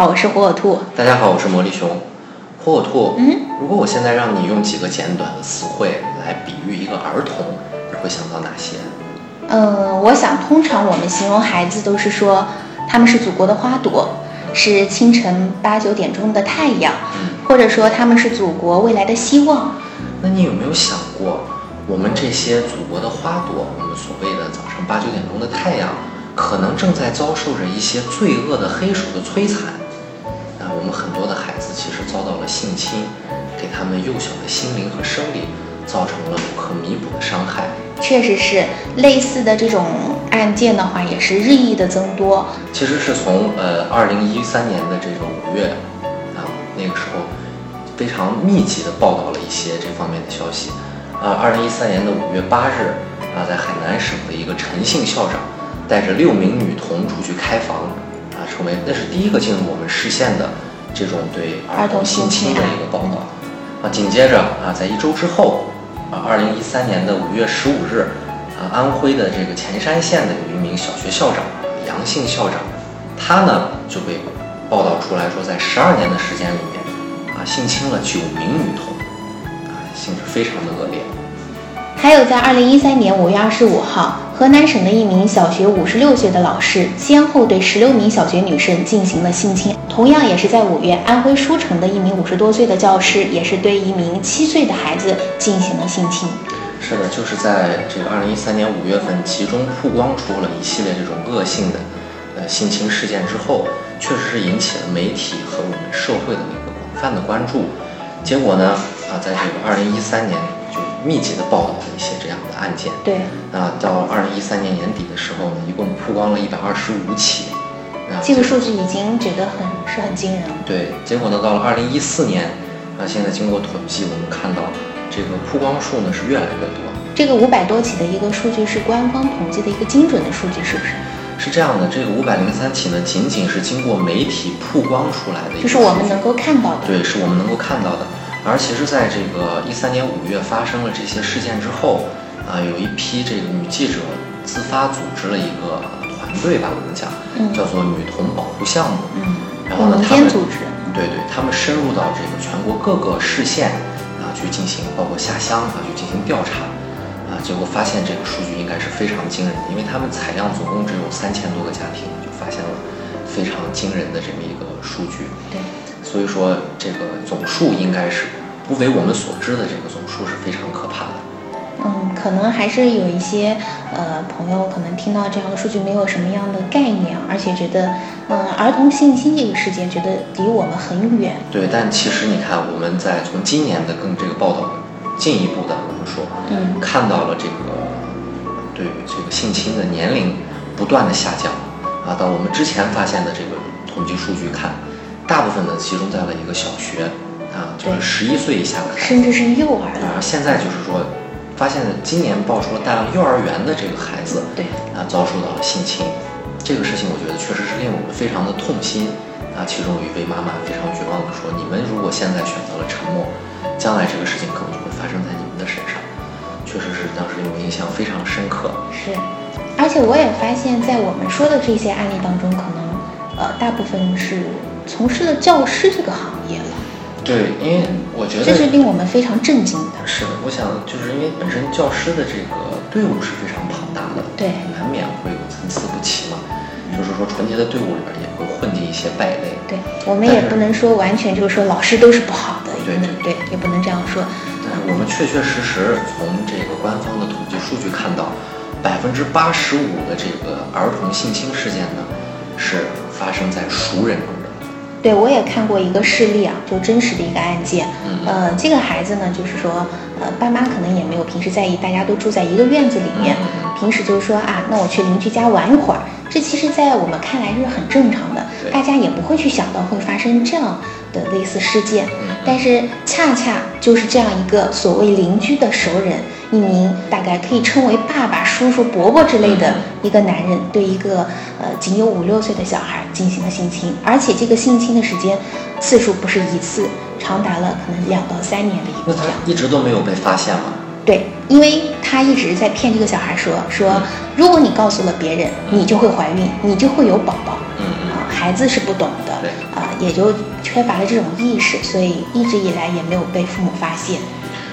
好，我是火火兔。大家好，我是魔力熊。火火兔，嗯，如果我现在让你用几个简短的词汇来比喻一个儿童，你会想到哪些？嗯，我想通常我们形容孩子都是说他们是祖国的花朵，是清晨八九点钟的太阳，嗯，或者说他们是祖国未来的希望。那你有没有想过，我们这些祖国的花朵，我们所谓的早上八九点钟的太阳，可能正在遭受着一些罪恶的黑手的摧残？很多的孩子其实遭到了性侵，给他们幼小的心灵和生理造成了不可弥补的伤害。确实是类似的这种案件的话，也是日益的增多。其实是从呃二零一三年的这个五月啊，那个时候非常密集的报道了一些这方面的消息。啊，二零一三年的五月八日啊，在海南省的一个陈姓校长带着六名女童出去开房啊，成为那是第一个进入我们视线的这种对儿童性侵的一个报道。啊，紧接着啊，在一周之后啊，二零一三年的五月十五日啊，安徽的这个潜山县的有一名小学校长杨姓校长，他呢就被报道出来说，在十二年的时间里面啊，性侵了九名女童，啊，性质非常的恶劣。还有在二零一三年五月二十五号，河南省的一名小学五十六岁的老师，先后对十六名小学女生进行了性侵。同样也是在五月，安徽舒城的一名五十多岁的教师，也是对一名七岁的孩子进行了性侵。是的，就是在这个二零一三年五月份，其中曝光出了一系列这种恶性的呃性侵事件之后，确实是引起了媒体和我们社会的一个广泛的关注。结果呢，啊，在这个二零一三年密集的报道了一些这样的案件。对，那，到二零一三年年底的时候呢，一共曝光了一百二十五起。啊，这个数据已经觉得很是很惊人了。对，结果呢，到了二零一四年，啊，现在经过统计，我们看到这个曝光数呢是越来越多。这个五百多起的一个数据是官方统计的一个精准的数据，是不是？是这样的，这个五百零三起呢，仅仅是经过媒体曝光出来的就是我们能够看到的。对，是我们能够看到的。而其实，在这个一三年五月发生了这些事件之后，啊，有一批这个女记者自发组织了一个团队吧，我们讲，嗯叫做女童保护项目。嗯，然后呢，民他们间组织。对对，他们深入到这个全国各个市县啊去进行，包括下乡啊去进行调查，啊，结果发现这个数据应该是非常惊人的，因为他们采样总共只有三千多个家庭，就发现了非常惊人的这么一个数据。对，所以说这个总数应该是不为我们所知的这个总数是非常可怕的。嗯，可能还是有一些呃朋友可能听到这样的数据没有什么样的概念，而且觉得嗯儿童性侵这个事件觉得离我们很远。对，但其实你看，我们在从今年的更这个报道进一步的，我们说，嗯看到了这个对这个性侵的年龄不断的下降啊，到我们之前发现的这个统计数据看，大部分呢集中在了一个小学啊，就是对十一岁以下甚至是幼儿啊，了。现在就是说，发现今年爆出了大量幼儿园的这个孩子对，啊遭受到了性侵，这个事情我觉得确实是令我们非常的痛心啊。其中有一位妈妈非常绝望的说：“你们如果现在选择了沉默，将来这个事情可能就会发生在你们的身上。”确实是当时令我印象非常深刻。是。而且我也发现，在我们说的这些案例当中，可能呃大部分是从事了教师这个行业了，对，因为我觉得这是令我们非常震惊的。是的，我想就是因为本身教师的这个队伍是非常庞大的，对难免会有参差不齐嘛。就是说，纯洁的队伍里边也会混进一些败类。对，我们也不能说完全就是说老师都是不好的，对也不能对，也不能这样说。但是我们确确实实从这个官方的统计数据看到，百分之八十五的这个儿童性侵事件呢，是发生在熟人中的。对，我也看过一个事例啊，就真实的一个案件。嗯呃，这个孩子呢，就是说，呃，爸妈可能也没有平时在意，大家都住在一个院子里面，平时就是说啊，那我去邻居家玩一会儿，这其实，在我们看来是很正常的，大家也不会去想到会发生这样的类似事件。嗯但是恰恰就是这样一个所谓邻居的熟人，一名大概可以称为爸爸、叔叔、伯伯之类的一个男人，对一个呃仅有五六岁的小孩进行了性侵，而且这个性侵的时间次数不是一次，长达了可能两到三年的一那他个。一直都没有被发现吗？对，因为他一直在骗这个小孩说说，如果你告诉了别人，你就会怀孕，你就会有宝宝。嗯嗯啊，孩子是不懂的，对啊、也就缺乏了这种意识，所以一直以来也没有被父母发现。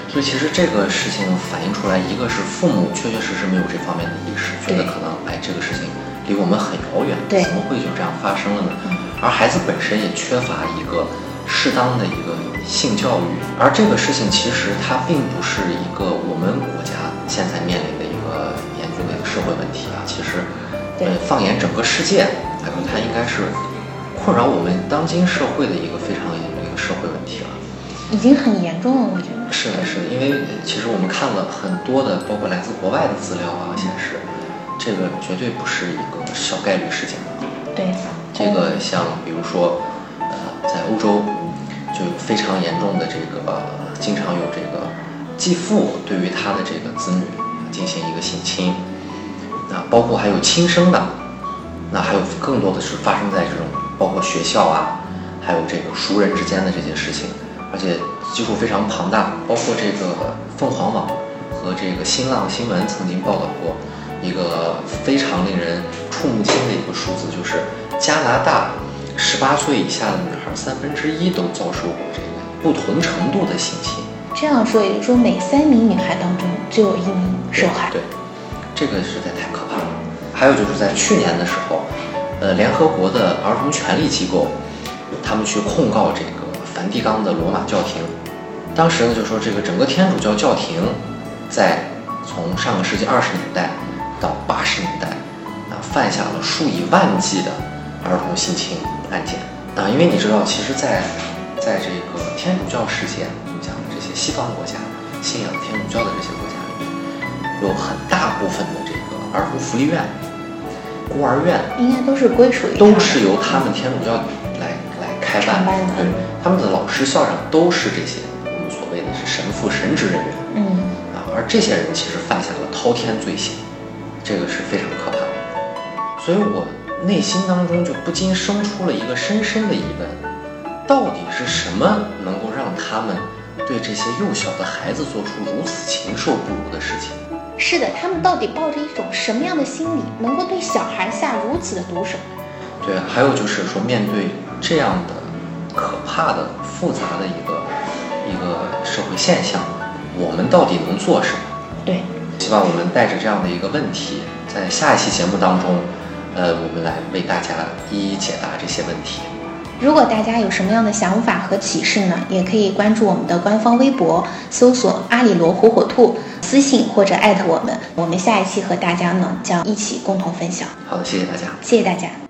所以其实这个事情反映出来，一个是父母确确实实没有这方面的意识，觉得可能哎这个事情离我们很遥远，对怎么会就这样发生了呢？嗯而孩子本身也缺乏一个适当的一个性教育，而这个事情其实它并不是一个我们国家现在面临的一个严峻的一个社会问题啊，其实对呃放眼整个世界，来说它应该是困扰我们当今社会的一个非常严重的一个社会问题了。已经很严重了，我觉得。是的，是的，因为呃其实我们看了很多的，包括来自国外的资料啊，显示这个绝对不是一个小概率事件。对，这个像比如说，呃，在欧洲就有非常严重的这个，呃经常有这个继父对于他的这个子女进行一个性侵，那包括还有亲生的，那还有更多的是发生在这种包括学校啊，还有这个熟人之间的这些事情，而且基数非常庞大，包括这个凤凰网和这个新浪新闻曾经报道过一个非常令人触目惊的一个数字，就是加拿大十八岁以下的女孩三分之一都遭受过这个不同程度的性侵。这样说，也就是说每三名女孩当中就有一名受害。对，这个实在太可怕了。还有就是在去年的时候，呃，联合国的儿童权利机构，他们去控告这个梵蒂冈的罗马教廷。当时呢，就说这个整个天主教教廷，在从上个世纪二十年代到八十年代，啊，犯下了数以万计的儿童性侵案件。啊，因为你知道，其实在，在这个天主教世界，我们讲的这些西方国家信仰天主教的这些国家里面，有很大部分的这个儿童福利院、孤儿院应该都是归属于都是由他们天主教开办的对，他们的老师、校长都是这些我们所谓的是神父、神职人员嗯，啊，而这些人其实犯下了滔天罪行，这个是非常可怕的。所以我内心当中就不禁生出了一个深深的疑问：到底是什么能够让他们对这些幼小的孩子做出如此禽兽不如的事情？是的，他们到底抱着一种什么样的心理，能够对小孩下如此的毒手？对，还有就是说，面对这样的可怕的、复杂的一个一个社会现象，我们到底能做什么？对，希望我们带着这样的一个问题，在下一期节目当中，呃，我们来为大家一一解答这些问题。如果大家有什么样的想法和启示呢，也可以关注我们的官方微博，搜索“阿里罗火火兔”，私信或者艾特我们。我们下一期和大家呢将一起共同分享。好的，谢谢大家。谢谢大家。